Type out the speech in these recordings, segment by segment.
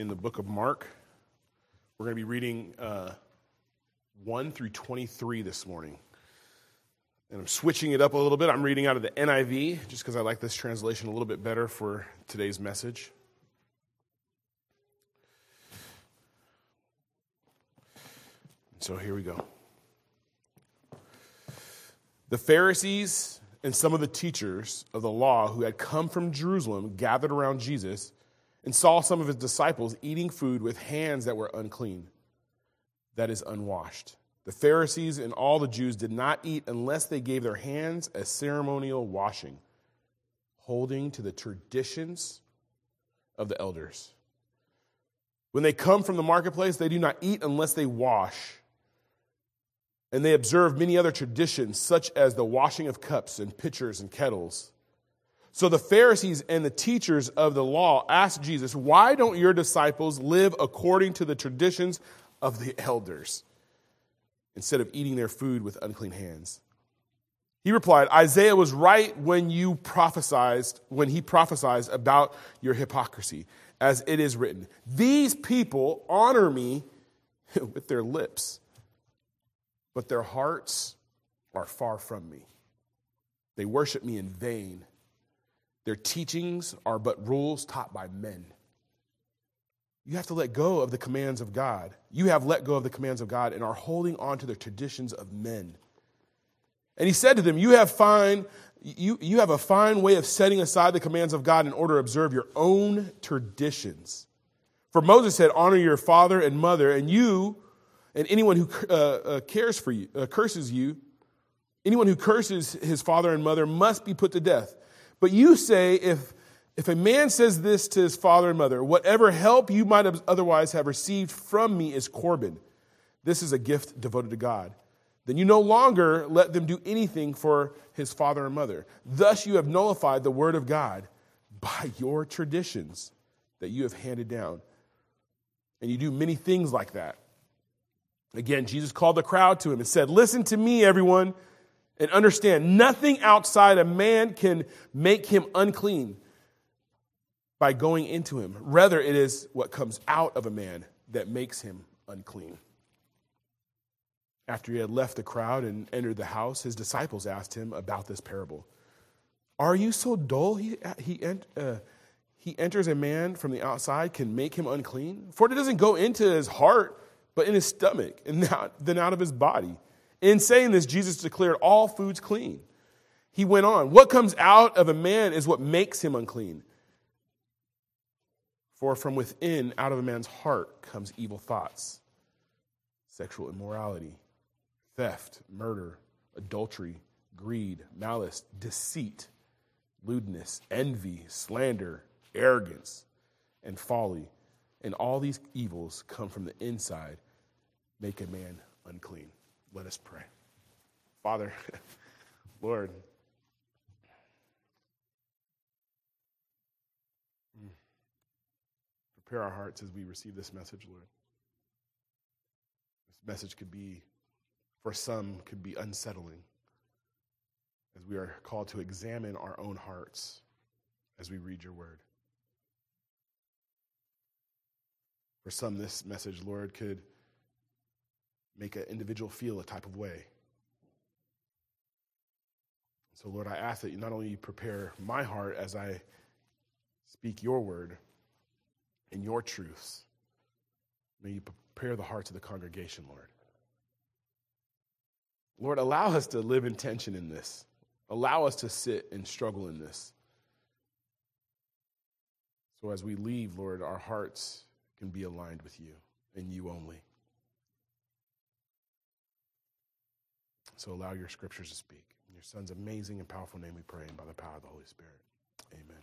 in the book of Mark. We're going to be reading uh, 1 through 23 this morning. And I'm switching it up a little bit. I'm reading out of the NIV just because I like this translation a little bit better for today's message. So here we go. The Pharisees and some of the teachers of the law who had come from Jerusalem gathered around Jesus and saw some of his disciples eating food with hands that were unclean, that is, unwashed. The Pharisees and all the Jews did not eat unless they gave their hands a ceremonial washing, holding to the traditions of the elders. When they come from the marketplace, they do not eat unless they wash. And they observe many other traditions, such as the washing of cups and pitchers and kettles. So the Pharisees and the teachers of the law asked Jesus, Why don't your disciples live according to the traditions of the elders instead of eating their food with unclean hands? He replied, Isaiah was right when you prophesied, when he prophesied about your hypocrisy, as it is written, These people honor me with their lips, but their hearts are far from me. They worship me in vain their teachings are but rules taught by men. You have to let go of the commands of God. You have let go of the commands of God and are holding on to the traditions of men. And he said to them, You have fine, you, you have a fine way of setting aside the commands of God in order to observe your own traditions. For Moses said, Honor your father and mother, and you and anyone who uh, uh, cares for you, uh, curses you, anyone who curses his father and mother must be put to death. But you say, if, if a man says this to his father and mother, whatever help you might have otherwise have received from me is Corban. This is a gift devoted to God. Then you no longer let them do anything for his father and mother. Thus you have nullified the word of God by your traditions that you have handed down. And you do many things like that. Again, Jesus called the crowd to him and said, Listen to me, everyone and understand nothing outside a man can make him unclean by going into him. Rather, it is what comes out of a man that makes him unclean. After he had left the crowd and entered the house, his disciples asked him about this parable. Are you so dull? He, he, uh, he enters a man from the outside, can make him unclean? For it doesn't go into his heart, but in his stomach, and not, then out of his body. In saying this, Jesus declared all foods clean. He went on, What comes out of a man is what makes him unclean. For from within, out of a man's heart, comes evil thoughts, sexual immorality, theft, murder, adultery, greed, malice, deceit, lewdness, envy, slander, arrogance, and folly. And all these evils come from the inside, make a man unclean. Let us pray. Father, Lord, mm. prepare our hearts as we receive this message, Lord. This message could be, for some, could be unsettling as we are called to examine our own hearts as we read your word. For some, this message, Lord, could make an individual feel a type of way. So, Lord, I ask that you not only prepare my heart as I speak your word and your truths, may you prepare the hearts of the congregation, Lord. Lord, allow us to live in tension in this. Allow us to sit and struggle in this. So as we leave, Lord, our hearts can be aligned with you and you only. So allow your scriptures to speak. In your son's amazing and powerful name we pray, and by the power of the Holy Spirit. Amen.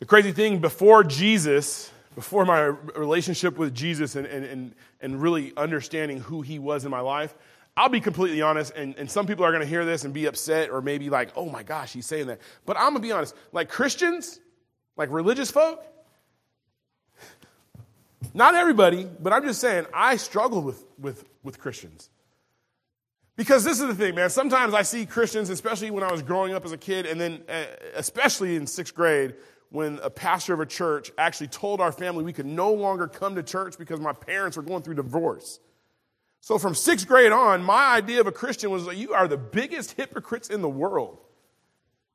The crazy thing before Jesus, before my relationship with Jesus and, and, and, and really understanding who he was in my life, I'll be completely honest, and, and some people are going to hear this and be upset or maybe like, oh my gosh, he's saying that. But I'm going to be honest. Like Christians, like religious folk, not everybody, but I'm just saying, I struggle with, with, with Christians. Because this is the thing, man. Sometimes I see Christians, especially when I was growing up as a kid, and then uh, especially in sixth grade, when a pastor of a church actually told our family we could no longer come to church because my parents were going through divorce. So from sixth grade on, my idea of a Christian was like, you are the biggest hypocrites in the world.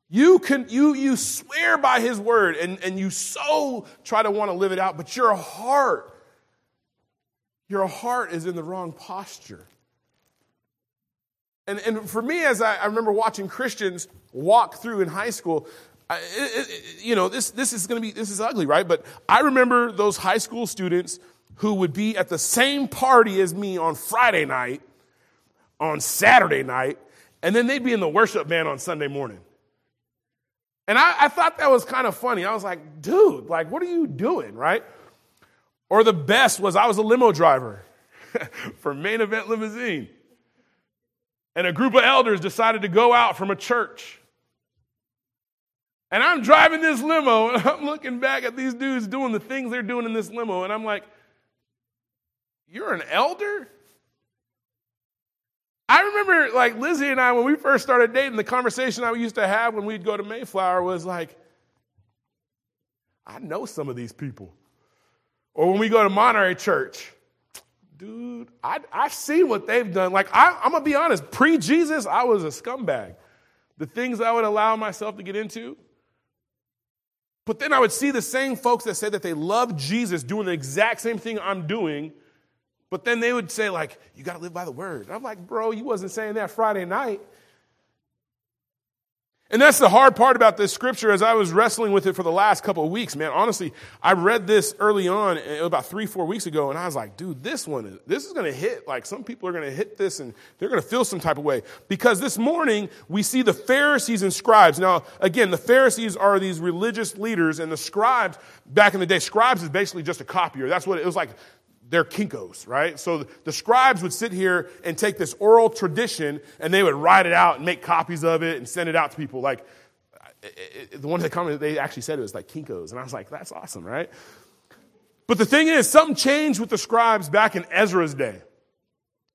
You can you you swear by his word and, and you so try to want to live it out, but your heart, your heart is in the wrong posture. And, and for me, as I, I remember watching Christians walk through in high school, I, it, it, you know, this, this is going to be, this is ugly, right? But I remember those high school students who would be at the same party as me on Friday night, on Saturday night, and then they'd be in the worship band on Sunday morning. And I, I thought that was kind of funny. I was like, dude, like, what are you doing, right? Or the best was I was a limo driver for Main Event Limousine and a group of elders decided to go out from a church. And I'm driving this limo and I'm looking back at these dudes doing the things they're doing in this limo, and I'm like, You're an elder? I remember, like, Lizzie and I, when we first started dating, the conversation I used to have when we'd go to Mayflower was like, I know some of these people. Or when we go to Monterey Church, dude, I, I've seen what they've done. Like, I, I'm going to be honest, pre Jesus, I was a scumbag. The things I would allow myself to get into. But then I would see the same folks that said that they love Jesus doing the exact same thing I'm doing. But then they would say, like, you got to live by the word. And I'm like, bro, you wasn't saying that Friday night. And that's the hard part about this scripture as I was wrestling with it for the last couple of weeks, man. Honestly, I read this early on, eh, about three, four weeks ago, and I was like, dude, this one, is, this is going to hit. Like, some people are going to hit this and they're going to feel some type of way. Because this morning, we see the Pharisees and scribes. Now, again, the Pharisees are these religious leaders, and the scribes, back in the day, scribes is basically just a copier. That's what it was like they're Kinko's, right? So the scribes would sit here and take this oral tradition and they would write it out and make copies of it and send it out to people. Like the one that commented, they actually said it was like Kinko's. And I was like, that's awesome, right? But the thing is, something changed with the scribes back in Ezra's day.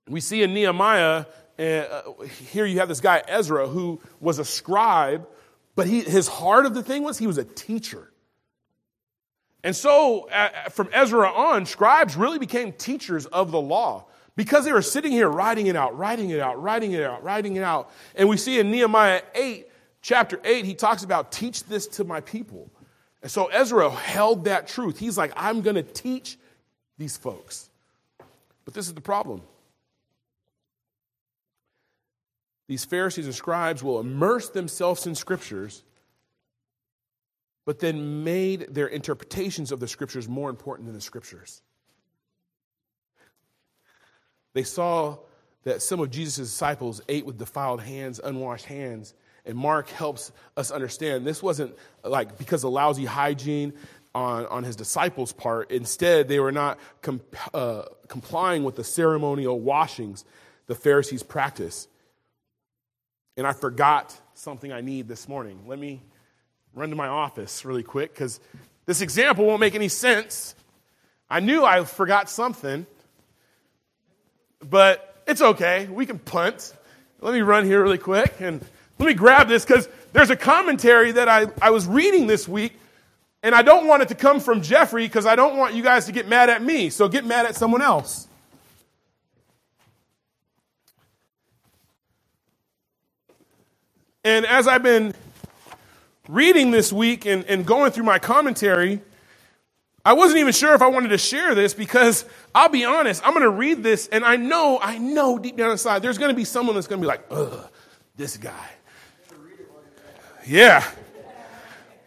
We see in Nehemiah, uh, here you have this guy, Ezra, who was a scribe, but he, his heart of the thing was he was a teacher. And so, uh, from Ezra on, scribes really became teachers of the law because they were sitting here writing it out, writing it out, writing it out, writing it out. And we see in Nehemiah 8, chapter 8, he talks about teach this to my people. And so Ezra held that truth. He's like, I'm going to teach these folks. But this is the problem. These Pharisees and scribes will immerse themselves in scriptures but then made their interpretations of the scriptures more important than the scriptures. They saw that some of Jesus' disciples ate with defiled hands, unwashed hands. And Mark helps us understand this wasn't like because of lousy hygiene on, on his disciples' part. Instead, they were not uh, complying with the ceremonial washings the Pharisees practice. And I forgot something I need this morning. Let me run to my office really quick because this example won't make any sense. I knew I forgot something, but it's okay. We can punt. Let me run here really quick and let me grab this because there's a commentary that I, I was reading this week, and I don't want it to come from Jeffrey because I don't want you guys to get mad at me. So get mad at someone else. And as I've been reading this week and, and going through my commentary, I wasn't even sure if I wanted to share this because I'll be honest, I'm going to read this and I know, I know deep down inside, there's going to be someone that's going to be like, ugh, this guy. Yeah.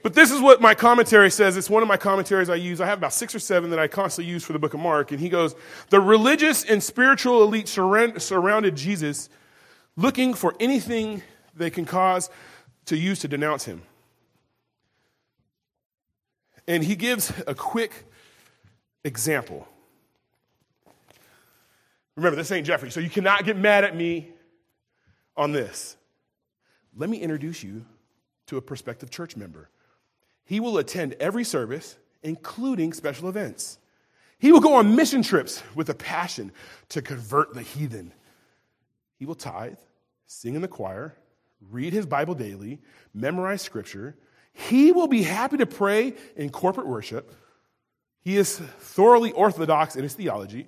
But this is what my commentary says. It's one of my commentaries I use. I have about six or seven that I constantly use for the book of Mark. And he goes, The religious and spiritual elite surrounded Jesus looking for anything they can cause to use to denounce him. And he gives a quick example. Remember, this ain't Jeffrey, so you cannot get mad at me on this. Let me introduce you to a prospective church member. He will attend every service, including special events. He will go on mission trips with a passion to convert the heathen. He will tithe, sing in the choir, read his Bible daily, memorize scripture, He will be happy to pray in corporate worship. He is thoroughly orthodox in his theology.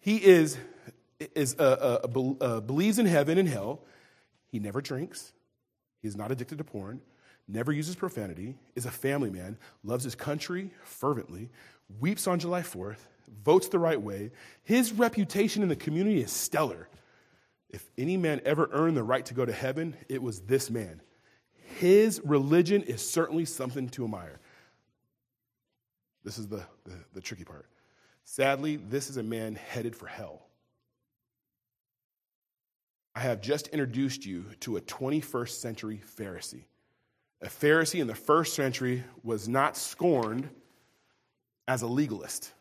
He is, is uh, uh, uh, believes in heaven and hell. He never drinks. He is not addicted to porn. Never uses profanity. Is a family man. Loves his country fervently. Weeps on July 4th. Votes the right way. His reputation in the community is stellar. If any man ever earned the right to go to heaven, it was this man. His religion is certainly something to admire. This is the, the, the tricky part. Sadly, this is a man headed for hell. I have just introduced you to a 21st century Pharisee. A Pharisee in the first century was not scorned as a legalist.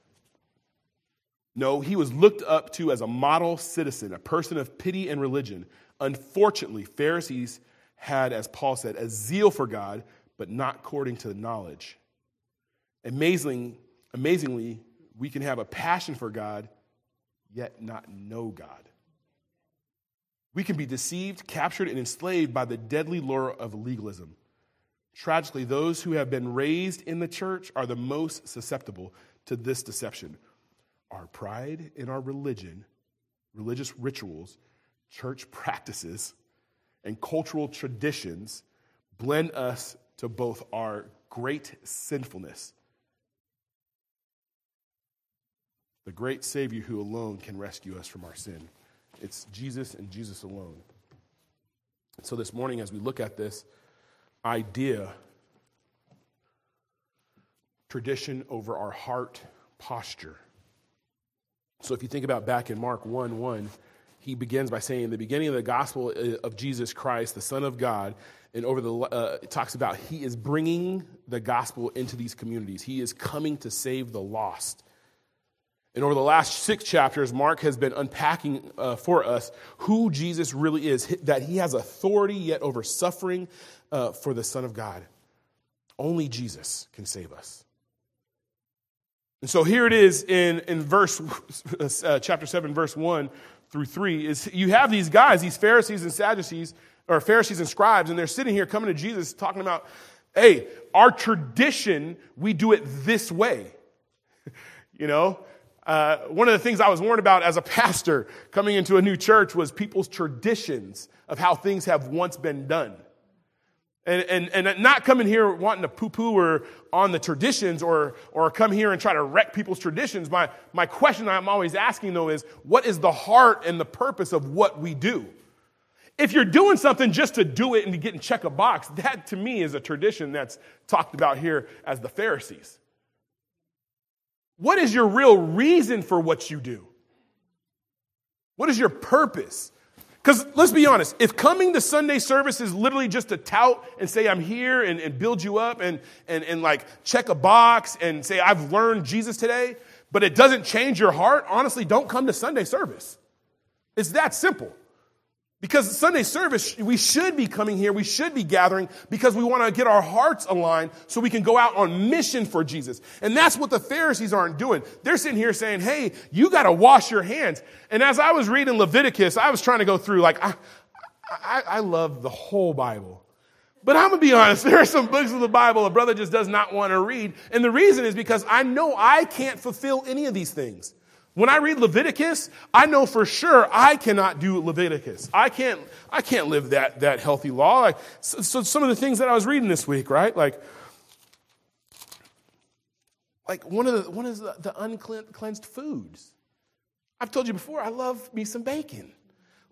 No, he was looked up to as a model citizen, a person of pity and religion. Unfortunately, Pharisees had, as Paul said, a zeal for God, but not according to the knowledge. Amazingly, amazingly, we can have a passion for God, yet not know God. We can be deceived, captured, and enslaved by the deadly lure of legalism. Tragically, those who have been raised in the church are the most susceptible to this deception our pride in our religion, religious rituals, church practices, and cultural traditions blend us to both our great sinfulness, the great Savior who alone can rescue us from our sin. It's Jesus and Jesus alone. So, this morning, as we look at this idea, tradition over our heart posture, so if you think about back in Mark 1 1, he begins by saying, the beginning of the gospel uh, of Jesus Christ, the Son of God, and over the, uh, it talks about he is bringing the gospel into these communities. He is coming to save the lost. And over the last six chapters, Mark has been unpacking uh, for us who Jesus really is, that he has authority yet over suffering uh, for the Son of God. Only Jesus can save us. And so here it is in, in verse, uh, chapter 7, verse 1 through 3, is you have these guys, these Pharisees and Sadducees, or Pharisees and scribes, and they're sitting here coming to Jesus talking about, hey, our tradition, we do it this way. you know? Uh, one of the things I was warned about as a pastor coming into a new church was people's traditions of how things have once been done. And, and, and not coming here wanting to poo poo or on the traditions or, or come here and try to wreck people's traditions. My, my question I'm always asking though is what is the heart and the purpose of what we do? If you're doing something just to do it and to get and check a box, that to me is a tradition that's talked about here as the Pharisees. What is your real reason for what you do? What is your purpose? Because let's be honest, if coming to Sunday service is literally just to tout and say, I'm here and, and build you up and, and, and like check a box and say, I've learned Jesus today, but it doesn't change your heart, honestly, don't come to Sunday service. It's that simple. Because Sunday service, we should be coming here, we should be gathering because we want to get our hearts aligned so we can go out on mission for Jesus. And that's what the Pharisees aren't doing. They're sitting here saying, hey, you got to wash your hands. And as I was reading Leviticus, I was trying to go through, like, I, I, I love the whole Bible. But I'm going to be honest, there are some books of the Bible a brother just does not want to read. And the reason is because I know I can't fulfill any of these things. When I read Leviticus, I know for sure I cannot do Leviticus. I can't, I can't live that, that healthy law. Like, so, so some of the things that I was reading this week, right? Like, like one of the, one of the, the uncleansed foods. I've told you before, I love me some bacon.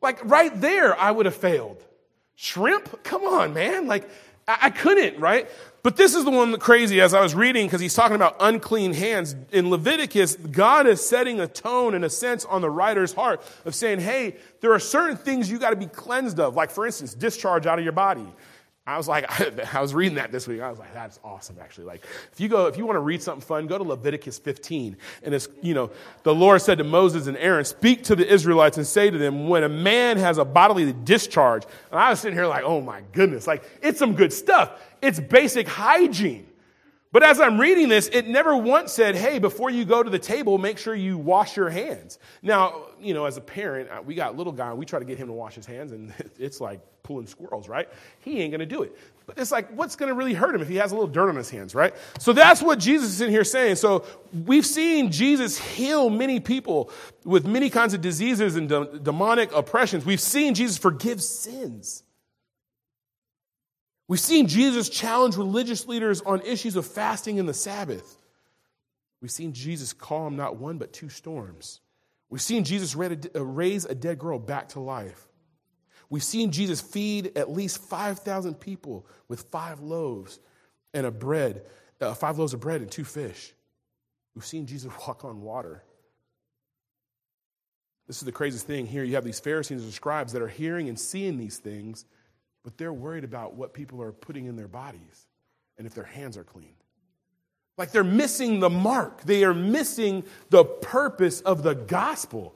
Like right there, I would have failed. Shrimp? Come on, man. Like, I, couldn't, right? But this is the one that crazy as I was reading because he's talking about unclean hands. In Leviticus, God is setting a tone in a sense on the writer's heart of saying, hey, there are certain things you got to be cleansed of. Like, for instance, discharge out of your body. I was like, I was reading that this week. I was like, that's awesome, actually. Like, if you go, if you want to read something fun, go to Leviticus 15. And it's, you know, the Lord said to Moses and Aaron, speak to the Israelites and say to them, when a man has a bodily discharge, and I was sitting here like, oh my goodness, like, it's some good stuff. It's basic hygiene. But as I'm reading this, it never once said, hey, before you go to the table, make sure you wash your hands. Now, you know, as a parent, we got little guy, and we try to get him to wash his hands, and it's like pulling squirrels, right? He ain't gonna do it. But it's like, what's gonna really hurt him if he has a little dirt on his hands, right? So that's what Jesus is in here saying. So we've seen Jesus heal many people with many kinds of diseases and de- demonic oppressions. We've seen Jesus forgive sins. We've seen Jesus challenge religious leaders on issues of fasting and the Sabbath. We've seen Jesus calm not one but two storms. We've seen Jesus uh, raise a dead girl back to life. We've seen Jesus feed at least 5,000 people with five loaves and a bread, uh, five loaves of bread and two fish. We've seen Jesus walk on water. This is the craziest thing here. You have these Pharisees and scribes that are hearing and seeing these things, but they're worried about what people are putting in their bodies and if their hands are clean. Like they're missing the mark, they are missing the purpose of the gospel.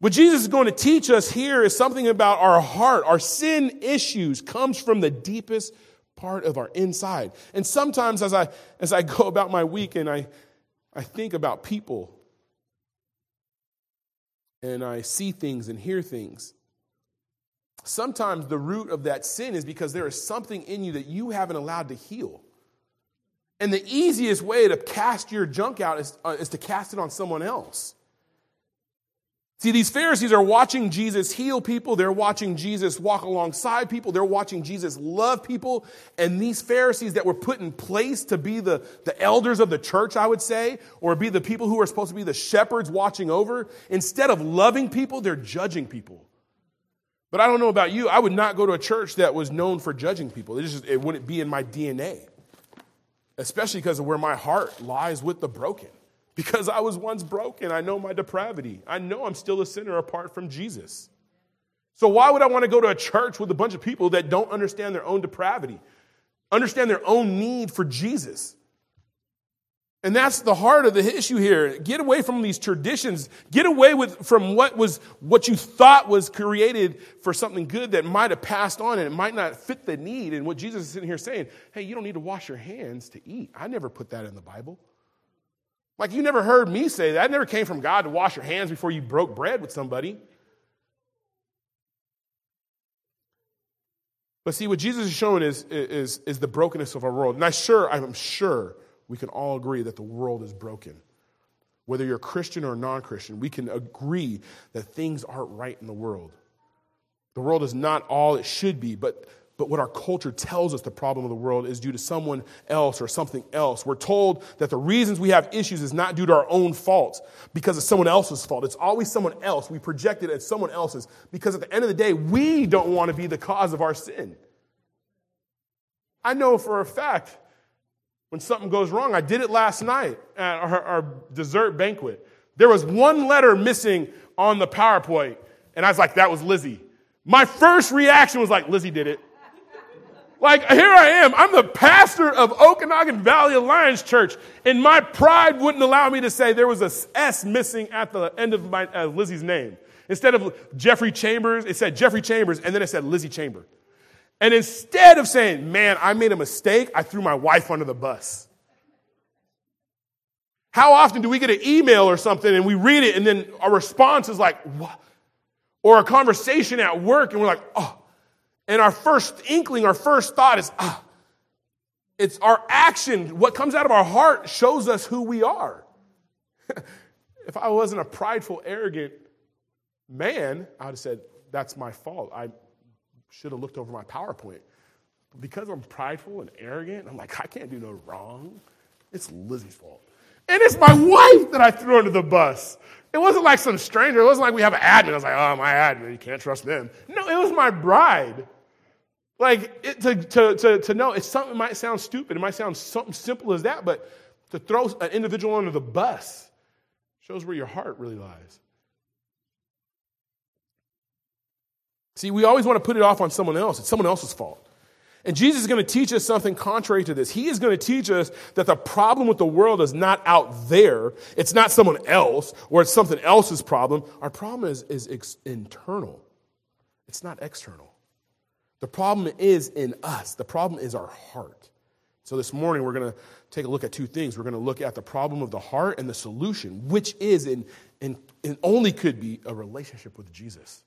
What Jesus is going to teach us here is something about our heart. Our sin issues comes from the deepest part of our inside. And sometimes as I as I go about my week and I I think about people and I see things and hear things, Sometimes the root of that sin is because there is something in you that you haven't allowed to heal. And the easiest way to cast your junk out is, uh, is to cast it on someone else. See, these Pharisees are watching Jesus heal people. They're watching Jesus walk alongside people. They're watching Jesus love people. And these Pharisees that were put in place to be the, the elders of the church, I would say, or be the people who are supposed to be the shepherds watching over, instead of loving people, they're judging people. But I don't know about you. I would not go to a church that was known for judging people. It, just, it wouldn't be in my DNA, especially because of where my heart lies with the broken. Because I was once broken. I know my depravity. I know I'm still a sinner apart from Jesus. So, why would I want to go to a church with a bunch of people that don't understand their own depravity, understand their own need for Jesus? And that's the heart of the issue here. Get away from these traditions. Get away with, from what was, what you thought was created for something good that might have passed on and it might not fit the need. And what Jesus is sitting here saying, hey, you don't need to wash your hands to eat. I never put that in the Bible. Like you never heard me say that. It never came from God to wash your hands before you broke bread with somebody. But see, what Jesus is showing is, is, is the brokenness of our world. And I sure, I'm sure we can all agree that the world is broken. Whether you're Christian or non Christian, we can agree that things aren't right in the world. The world is not all it should be, but, but what our culture tells us the problem of the world is due to someone else or something else. We're told that the reasons we have issues is not due to our own faults because it's someone else's fault. It's always someone else. We project it as someone else's because at the end of the day, we don't want to be the cause of our sin. I know for a fact when something goes wrong. I did it last night at our, our, dessert banquet. There was one letter missing on the PowerPoint, and I was like, that was Lizzie. My first reaction was like, Lizzie did it. Like, here I am. I'm the pastor of Okanagan Valley Alliance Church, and my pride wouldn't allow me to say there was a S missing at the end of my, uh, Lizzie's name. Instead of Jeffrey Chambers, it said Jeffrey Chambers, and then it said Lizzie Chamber. And instead of saying, man, I made a mistake, I threw my wife under the bus. How often do we get an email or something and we read it and then our response is like, what? Or a conversation at work and we're like, oh. And our first inkling, our first thought is, ah. It's our action, what comes out of our heart shows us who we are. if I wasn't a prideful, arrogant man, I would have said, that's my fault. I should have looked over my PowerPoint. But because I'm prideful and arrogant, I'm like, I can't do no wrong. It's Lizzie's fault. And it's my wife that I threw under the bus. It wasn't like some stranger. It wasn't like we have an admin. I was like, oh, my admin, you can't trust them. No, it was my bride. Like, it, to, to, to, to know, it's something might sound stupid. It might sound something simple as that, but to throw an individual under the bus shows where your heart really lies. See, we always want to put it off on someone else. It's someone else's fault. And Jesus is going to teach us something contrary to this. He is going to teach us that the problem with the world is not out there. It's not someone else or it's something else's problem. Our problem is, is ex- internal. It's not external. The problem is in us. The problem is our heart. So this morning, we're going to take a look at two things. We're going to look at the problem of the heart and the solution, which is and, and, and only could be a relationship with Jesus.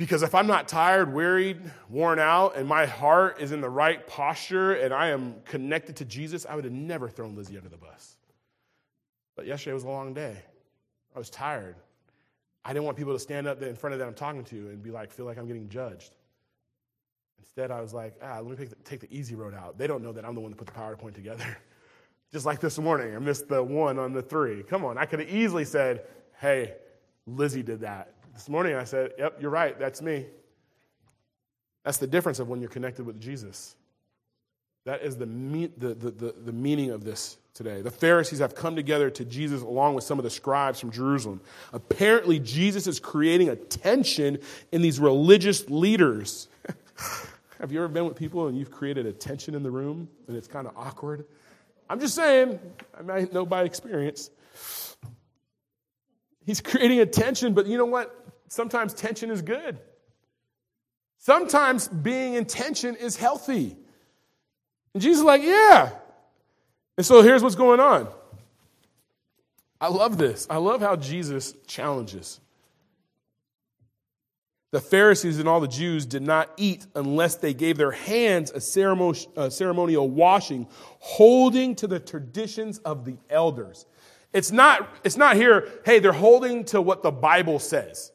Because if I'm not tired, wearied, worn out, and my heart is in the right posture and I am connected to Jesus, I would have never thrown Lizzie under the bus. But yesterday was a long day. I was tired. I didn't want people to stand up in front of that I'm talking to and be like, feel like I'm getting judged. Instead, I was like, ah, let me take the, take the easy road out. They don't know that I'm the one that put the PowerPoint together. Just like this morning, I missed the one on the three. Come on, I could have easily said, hey, Lizzie did that. This morning I said, yep, you're right, that's me. That's the difference of when you're connected with Jesus. That is the, me- the, the, the, the meaning of this today. The Pharisees have come together to Jesus along with some of the scribes from Jerusalem. Apparently, Jesus is creating a tension in these religious leaders. have you ever been with people and you've created a tension in the room and it's kind of awkward? I'm just saying, I know by experience. He's creating a tension, but you know what? Sometimes tension is good. Sometimes being in tension is healthy. And Jesus is like, yeah. And so here's what's going on. I love this. I love how Jesus challenges. The Pharisees and all the Jews did not eat unless they gave their hands a, ceremonial washing, holding to the traditions of the elders. It's not, it's not here, hey, they're holding to what the Bible says.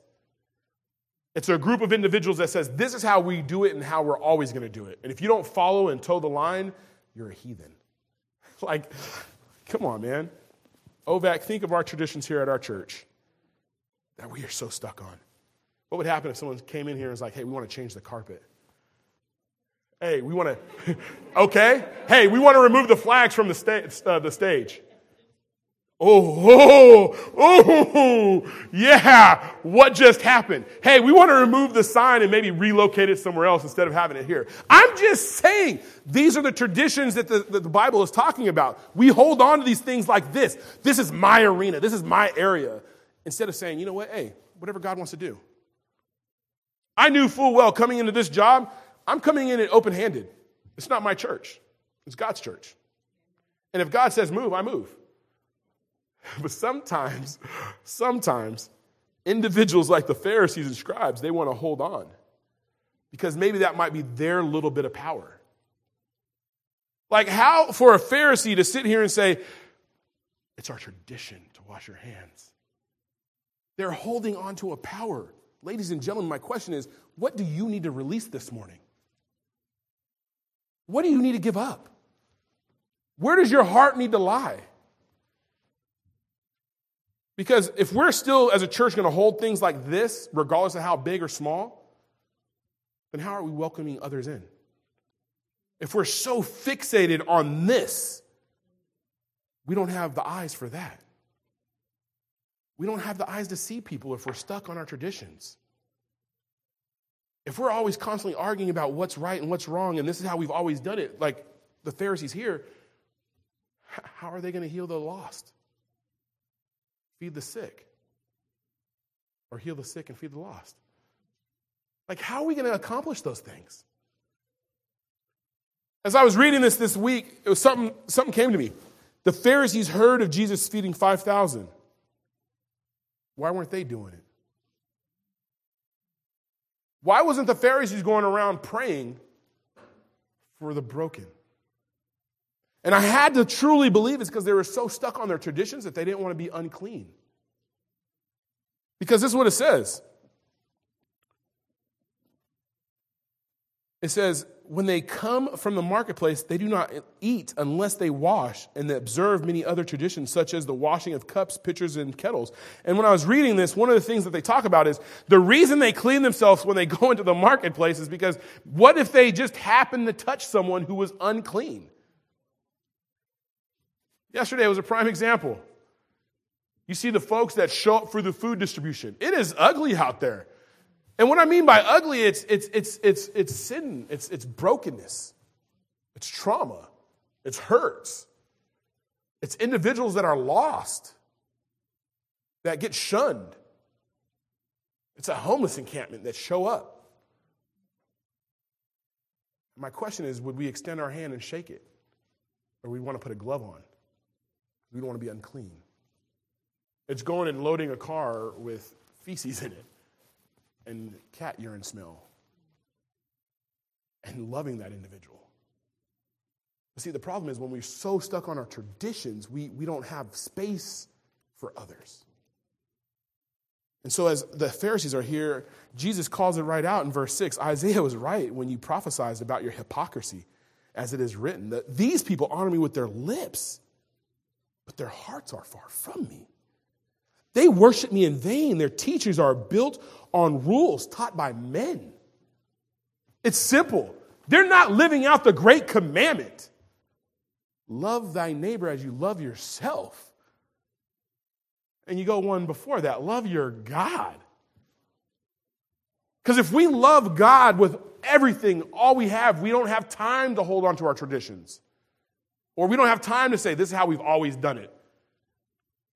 It's a group of individuals that says, this is how we do it and how we're always going to do it. And if you don't follow and toe the line, you're a heathen. like, come on, man. Ovac, think of our traditions here at our church that we are so stuck on. What would happen if someone came in here and was like, hey, we want to change the carpet? Hey, we want to, okay? Hey, we want to remove the flags from the, sta- uh, the stage. Oh, oh, oh, yeah, what just happened? Hey, we want to remove the sign and maybe relocate it somewhere else instead of having it here. I'm just saying, these are the traditions that the, that the Bible is talking about. We hold on to these things like this. This is my arena, this is my area. Instead of saying, you know what, hey, whatever God wants to do. I knew full well coming into this job, I'm coming in it open handed. It's not my church, it's God's church. And if God says move, I move. But sometimes, sometimes, individuals like the Pharisees and scribes, they want to hold on because maybe that might be their little bit of power. Like, how for a Pharisee to sit here and say, it's our tradition to wash your hands? They're holding on to a power. Ladies and gentlemen, my question is what do you need to release this morning? What do you need to give up? Where does your heart need to lie? Because if we're still, as a church, going to hold things like this, regardless of how big or small, then how are we welcoming others in? If we're so fixated on this, we don't have the eyes for that. We don't have the eyes to see people if we're stuck on our traditions. If we're always constantly arguing about what's right and what's wrong, and this is how we've always done it, like the Pharisees here, how are they going to heal the lost? Feed the sick, or heal the sick and feed the lost. Like, how are we going to accomplish those things? As I was reading this this week, it was something, something came to me. The Pharisees heard of Jesus feeding 5,000. Why weren't they doing it? Why wasn't the Pharisees going around praying for the broken? And I had to truly believe it's because they were so stuck on their traditions that they didn't want to be unclean. Because this is what it says it says, when they come from the marketplace, they do not eat unless they wash and they observe many other traditions, such as the washing of cups, pitchers, and kettles. And when I was reading this, one of the things that they talk about is the reason they clean themselves when they go into the marketplace is because what if they just happen to touch someone who was unclean? Yesterday was a prime example. You see the folks that show up for the food distribution. It is ugly out there. And what I mean by ugly, it's, it's, it's, it's, it's sin, it's, it's brokenness, it's trauma, it's hurts, it's individuals that are lost, that get shunned. It's a homeless encampment that show up. My question is would we extend our hand and shake it? Or we want to put a glove on? We don't want to be unclean. It's going and loading a car with feces in it and cat urine smell and loving that individual. But see, the problem is when we're so stuck on our traditions, we, we don't have space for others. And so, as the Pharisees are here, Jesus calls it right out in verse 6. Isaiah was right when you prophesied about your hypocrisy, as it is written, that these people honor me with their lips, but their hearts are far from me. They worship me in vain. Their teachings are built on rules taught by men. It's simple. They're not living out the great commandment love thy neighbor as you love yourself. And you go one before that love your God. Because if we love God with everything, all we have, we don't have time to hold on to our traditions. Or we don't have time to say, this is how we've always done it.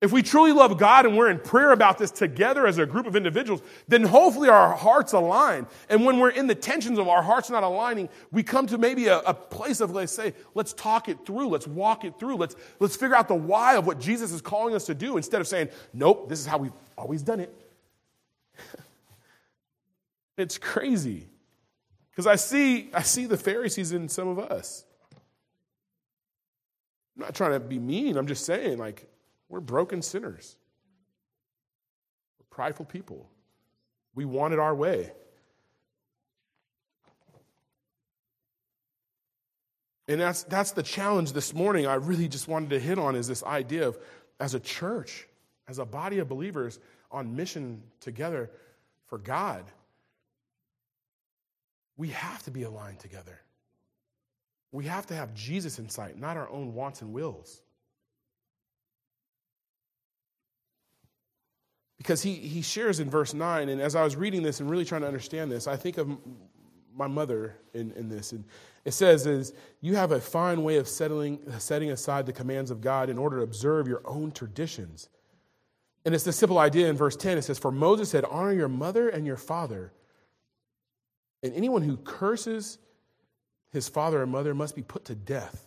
If we truly love God and we're in prayer about this together as a group of individuals, then hopefully our hearts align. And when we're in the tensions of our hearts not aligning, we come to maybe a, a, place of, let's say, let's talk it through, let's walk it through, let's, let's figure out the why of what Jesus is calling us to do instead of saying, nope, this is how we've always done it. it's crazy. Because I see, I see the Pharisees in some of us. I'm not trying to be mean, I'm just saying, like, we're broken sinners. We're prideful people. We want it our way. And that's, that's the challenge this morning I really just wanted to hit on is this idea of as a church, as a body of believers on mission together for God, we have to be aligned together. We have to have Jesus in sight, not our own wants and wills. because he, he shares in verse 9, and as I was reading this and really trying to understand this, I think of my mother in, in this. And it says, is you have a fine way of settling, setting aside the commands of God in order to observe your own traditions. And it's the simple idea in verse 10. It says, For Moses said, Honor your mother and your father. And anyone who curses his father and mother must be put to death.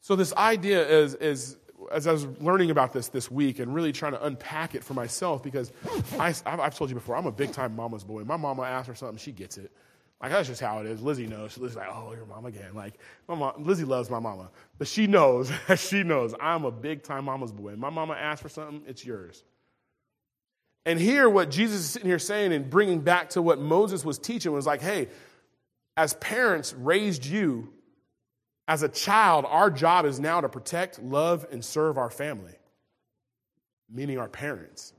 So, this idea is, is as I was learning about this this week and really trying to unpack it for myself, because I, have told you before, I'm a big time mama's boy. My mama asks for something, she gets it. Like that's just how it is. Lizzie knows. Lizzie's like, oh, your mom again. Like my mom, Lizzie loves my mama, but she knows. she knows I'm a big time mama's boy. My mama asks for something, it's yours. And here, what Jesus is sitting here saying and bringing back to what Moses was teaching was like, hey, as parents raised you as a child, our job is now to protect, love, and serve our family, meaning our parents.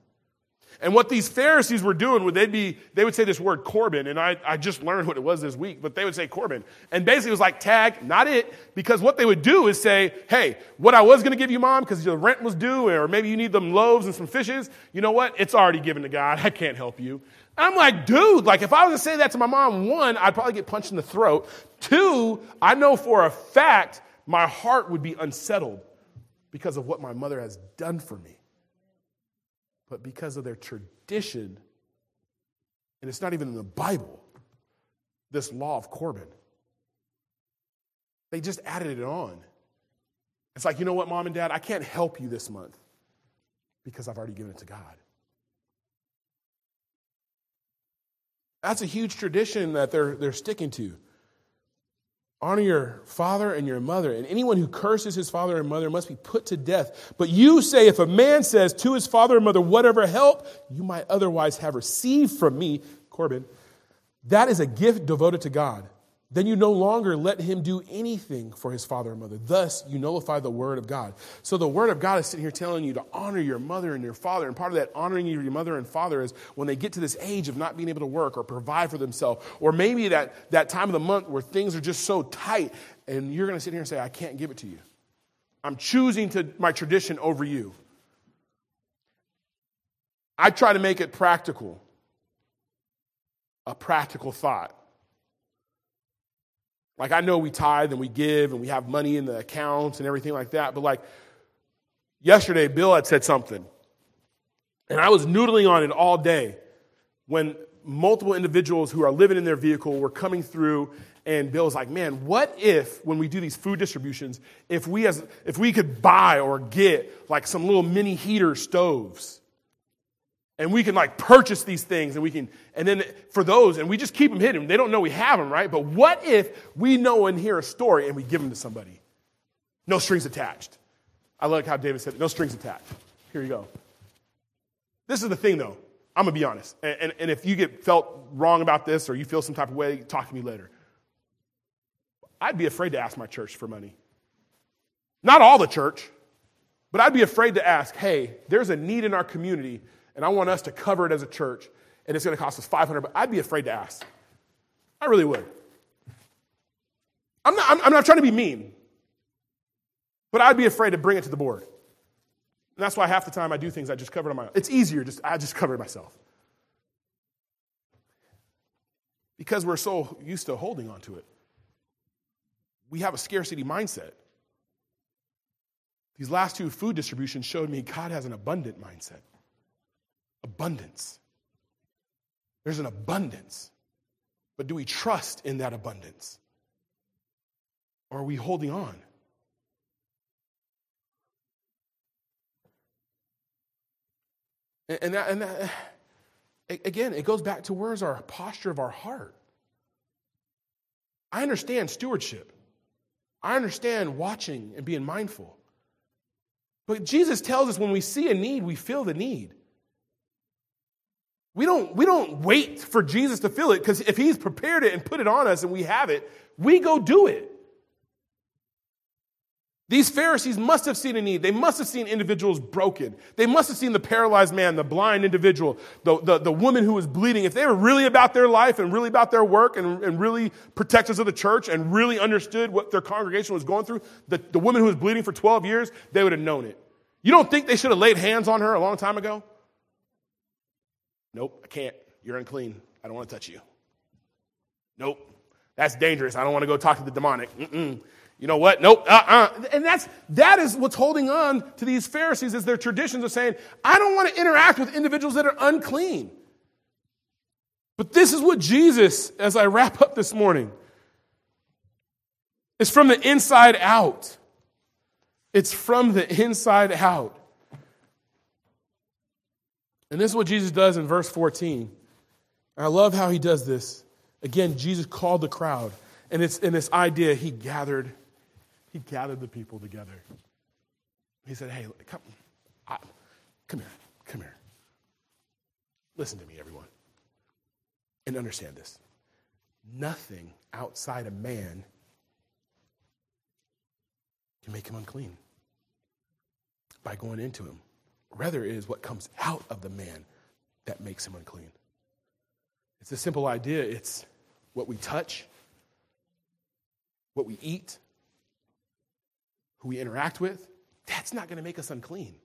And what these Pharisees were doing would they'd be, they would say this word Corban, and I, I just learned what it was this week, but they would say Corban. And basically it was like tag, not it, because what they would do is say, hey, what I was gonna give you, mom, because the rent was due, or maybe you need them loaves and some fishes, you know what? It's already given to God. I can't help you. I'm like, dude, like if I was to say that to my mom, one, I'd probably get punched in the throat. Two, I know for a fact my heart would be unsettled because of what my mother has done for me. But because of their tradition, and it's not even in the Bible, this law of Corban, they just added it on. It's like, you know what, mom and dad, I can't help you this month because I've already given it to God. That's a huge tradition that they're, they're sticking to. Honor your father and your mother, and anyone who curses his father and mother must be put to death. But you say, if a man says to his father and mother, whatever help you might otherwise have received from me, Corban, that is a gift devoted to God then you no longer let him do anything for his father and mother. Thus, you nullify the word of God. So, the word of God is sitting here telling you to honor your mother and your father. And part of that honoring your mother and father is when they get to this age of not being able to work or provide for themselves, or maybe that, that time of the month where things are just so tight, and you're going to sit here and say, I can't give it to you. I'm choosing to, my tradition over you. I try to make it practical, a practical thought. Like, I know we tithe and we give and we have money in the accounts and everything like that, but like, yesterday, Bill had said something, and I was noodling on it all day when multiple individuals who are living in their vehicle were coming through and Bill's like, man, what if when we do these food distributions, if we as if we could buy or get like some little mini heater stoves, and we can like purchase these things, and we can, and then for those, and we just keep them hidden. They don't know we have them, right? But what if we know and hear a story and we give them to somebody? No strings attached. I like how David said, it, no strings attached. Here you go. This is the thing, though. I'm gonna be honest, and, and, and if you get felt wrong about this or you feel some type of way, talk to me later. I'd be afraid to ask my church for money. Not all the church, but I'd be afraid to ask, hey, there's a need in our community, and I want us to cover it as a church, and it's going to cost us 500 but I'd be afraid to ask. I really would. I'm not, I'm, I'm not trying to be mean, but I'd be afraid to bring it to the board. And that's why half the time I do things I just cover it on my own. It's easier, just I just cover it myself. Because we're so used to holding on to it we have a scarcity mindset. These last two food distributions showed me God has an abundant mindset. Abundance. There's an abundance. But do we trust in that abundance? Or are we holding on? And, that, and that, again, it goes back to where's our posture of our heart? I understand stewardship. I understand watching and being mindful. But Jesus tells us when we see a need, we feel the need. We don't, we don't wait for Jesus to fill it because if he's prepared it and put it on us and we have it, we go do it. These Pharisees must have seen a need. They must have seen individuals broken. They must have seen the paralyzed man, the blind individual, the, the, the woman who was bleeding. If they were really about their life and really about their work and, and really protectors of the church and really understood what their congregation was going through, the, the woman who was bleeding for 12 years, they would have known it. You don't think they should have laid hands on her a long time ago? Nope, I can't. You're unclean. I don't want to touch you. Nope, that's dangerous. I don't want to go talk to the demonic. Mm-mm. You know what? Nope. Uh-uh. And that's, that is what's holding on to these Pharisees is their traditions of saying, I don't want to interact with individuals that are unclean. But this is what Jesus, as I wrap up this morning, is from the inside out. It's from the inside out. And this is what Jesus does in verse 14. I love how he does this. Again, Jesus called the crowd. And it's in this idea he gathered he gathered the people together. He said, Hey, come, I, come here, come here. Listen to me, everyone, and understand this. Nothing outside a man can make him unclean by going into him. Rather, it is what comes out of the man that makes him unclean. It's a simple idea. It's what we touch, what we eat, who we interact with, that's not going to make us unclean.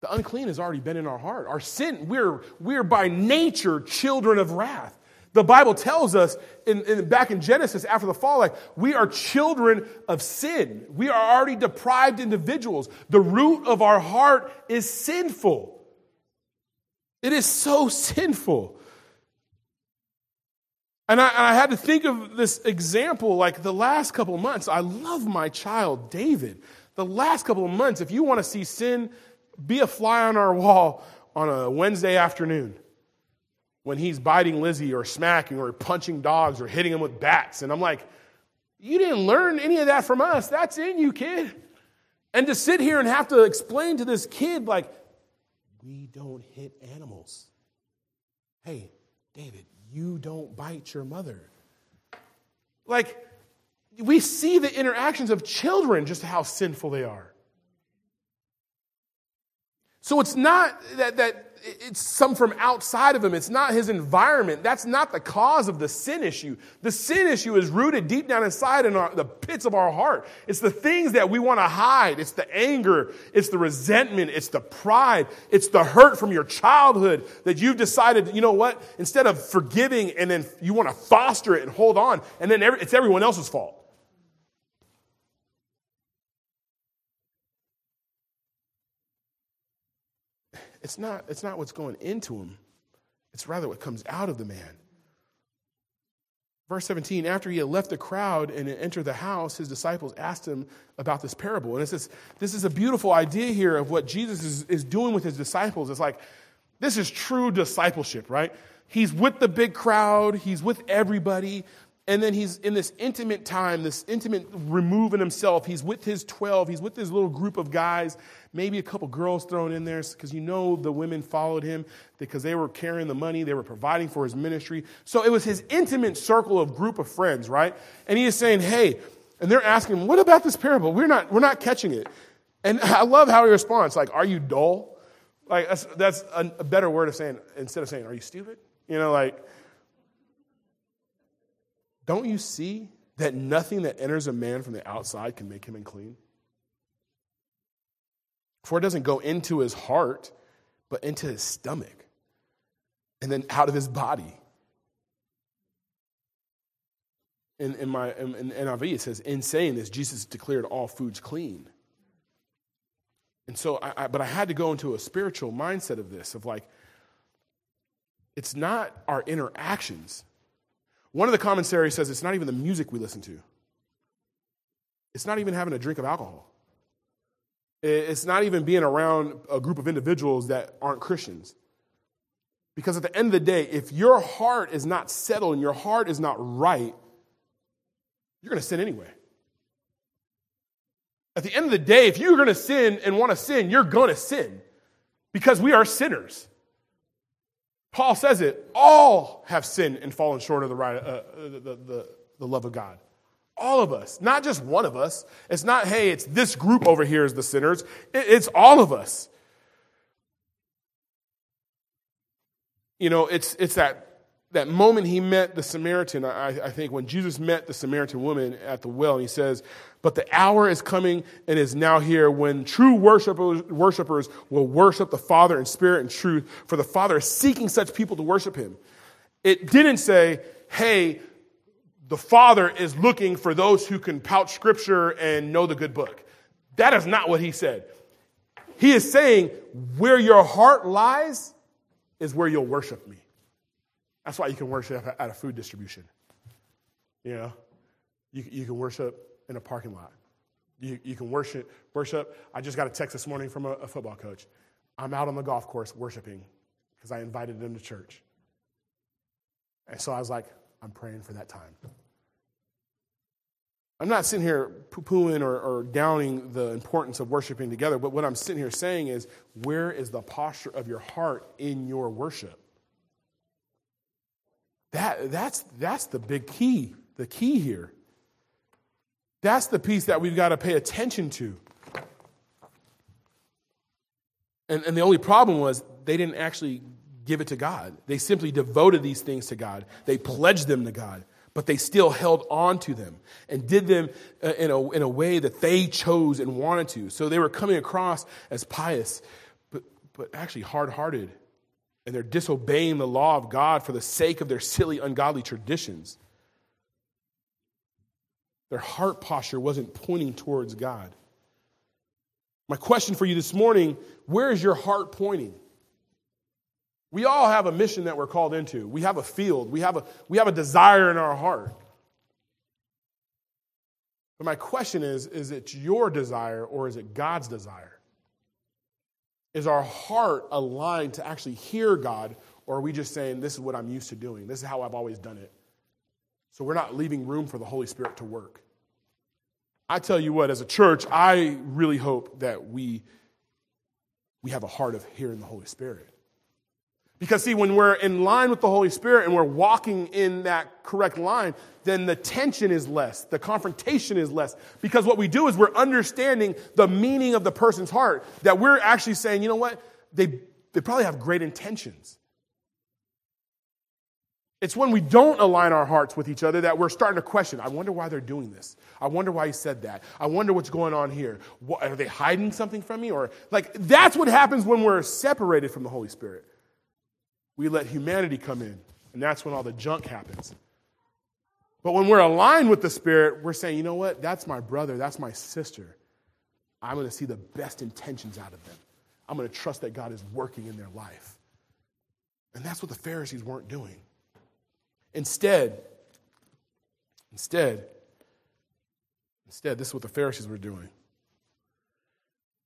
The unclean has already been in our heart. Our sin, we're, we're by nature children of wrath. The Bible tells us in, in, back in Genesis after the fall, like we are children of sin. We are already deprived individuals. The root of our heart is sinful. It is so sinful. And I, I, had to think of this example like the last couple months. I love my child, David. The last couple of months, if you want to see sin, be a fly on our wall on a Wednesday afternoon when he's biting Lizzie or smacking or punching dogs or hitting him with bats. And I'm like, you didn't learn any of that from us. That's in you, kid. And to sit here and have to explain to this kid, like, we don't hit animals. Hey, David, you don't bite your mother. Like, we see the interactions of children, just how sinful they are. So it's not that, that it's some from outside of him. It's not his environment. That's not the cause of the sin issue. The sin issue is rooted deep down inside in our, the pits of our heart. It's the things that we want to hide. It's the anger. It's the resentment. It's the pride. It's the hurt from your childhood that you've decided, you know what? Instead of forgiving and then you want to foster it and hold on, and then every, it's everyone else's fault. It's not, it's not what's going into him, it's rather what comes out of the man. Verse 17, after he had left the crowd and entered the house, his disciples asked him about this parable. And it's this, this is a beautiful idea here of what Jesus is, is doing with his disciples. It's like, this is true discipleship, right? He's with the big crowd, he's with everybody, and then he's in this intimate time, this intimate removing himself. He's with his 12, he's with his little group of guys, maybe a couple girls thrown in there because you know the women followed him because they were carrying the money, they were providing for his ministry. So it was his intimate circle of group of friends, right? And he is saying, hey, and they're asking, him, what about this parable? We're not, we're not catching it. And I love how he responds, like, are you dull? Like, that's, that's a, a better word of saying, instead of saying, are you stupid? You know, like, don't you see that nothing that enters a man from the outside can make him unclean? For it doesn't go into his heart, but into his stomach, and then out of his body. In, in my in, NIV, it says, in saying this, Jesus declared all foods clean. And so, I, I, but I had to go into a spiritual mindset of this, of like, it's not our interactions one of the commentaries says it's not even the music we listen to, it's not even having a drink of alcohol. It's not even being around a group of individuals that aren't Christians. Because at the end of the day, if your heart is not settled and your heart is not right, you're going to sin anyway. At the end of the day, if you're going to sin and want to sin, you're going to sin because we are sinners. Paul says it all have sinned and fallen short of the, right, uh, the, the, the love of God. All of us, not just one of us. It's not, hey, it's this group over here is the sinners. It's all of us. You know, it's, it's that that moment he met the Samaritan, I, I, think when Jesus met the Samaritan woman at the well, and he says, But the hour is coming and is now here when true worshipers, worshipers will worship the Father in spirit and truth, for the Father is seeking such people to worship him. It didn't say, Hey, the Father is looking for those who can pouch scripture and know the good book. That is not what he said. He is saying, Where your heart lies is where you'll worship me. That's why you can worship at a food distribution. You know, you, you can worship in a parking lot. You, you can worship, worship. I just got a text this morning from a, a football coach. I'm out on the golf course worshiping because I invited them to church. And so I was like, I'm praying for that time. I'm not sitting here poo pooing or, or, downing the importance of worshiping together, but what I'm sitting here saying is, where is the posture of your heart in your worship? That, that's, that's the big key, the key here. That's the piece that we've got to pay attention to. And, and the only problem was they didn't actually give it to God. They simply devoted these things to God, they pledged them to God, but they still held on to them and did them uh, in a, in a way that they chose and wanted to. So they were coming across as pious, but, but actually hard hearted and they're disobeying the law of God for the sake of their silly, ungodly traditions. Their heart posture wasn't pointing towards God. My question for you this morning where is your heart pointing? We all have a mission that we're called into. We have a field, we have a, we have a desire in our heart. But my question is is it your desire or is it God's desire? Is our heart aligned to actually hear God, or are we just saying, This is what I'm used to doing? This is how I've always done it? So we're not leaving room for the Holy Spirit to work. I tell you what, as a church, I really hope that we, we have a heart of hearing the Holy Spirit. Because, see, when we're in line with the Holy Spirit and we're walking in that correct line, then the tension is less, the confrontation is less. Because what we do is we're understanding the meaning of the person's heart, that we're actually saying, you know what? They, they probably have great intentions. It's when we don't align our hearts with each other that we're starting to question. I wonder why they're doing this. I wonder why he said that. I wonder what's going on here. What, are they hiding something from me? Or, like, that's what happens when we're separated from the Holy Spirit we let humanity come in, and that's when all the junk happens. But when we're aligned with the Spirit, we're saying, you know what? That's my brother, that's my sister. I'm going to see the best intentions out of them. I'm going to trust that God is working in their life. And that's what the Pharisees weren't doing. Instead, Instead, instead, this is what the Pharisees were doing.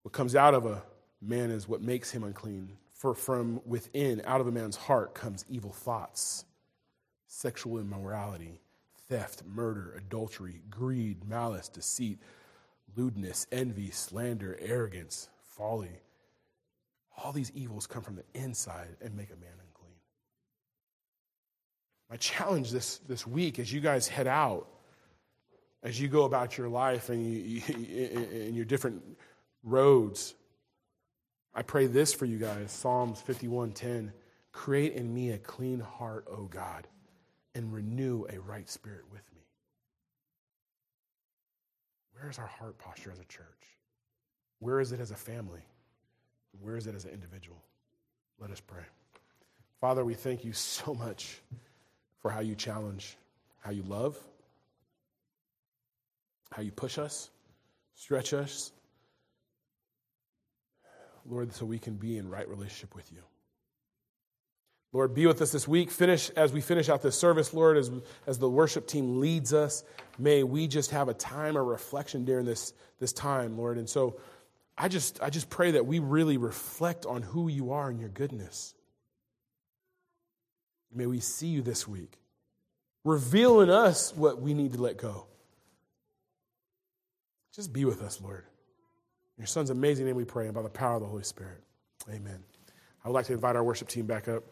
What comes out of a man is what makes him unclean. For from within, out of a man's heart, comes evil thoughts, sexual immorality, theft, murder, adultery, greed, malice, deceit, lewdness, envy, slander, arrogance, folly. All these evils come from the inside and make a man unclean. My challenge this, this week as you guys head out, as you go about your life and you, you, in your different roads, I pray this for you guys Psalms 51:10. Create in me a clean heart, O God, and renew a right spirit with me. Where is our heart posture as a church? Where is it as a family? Where is it as an individual? Let us pray. Father, we thank you so much for how you challenge, how you love, how you push us, stretch us, Lord, so we can be in right relationship with you. Lord, be with us this week. Finish as we finish out this service, Lord, as, as the worship team leads us. May we just have a time of reflection during this, this time, Lord. And so I just, I just pray that we really reflect on who you are and your goodness. May we see you this week. Reveal in us what we need to let go. Just be with us, Lord. In your son's amazing name we pray, and by the power of the Holy Spirit. Amen. I would like to invite our worship team back up.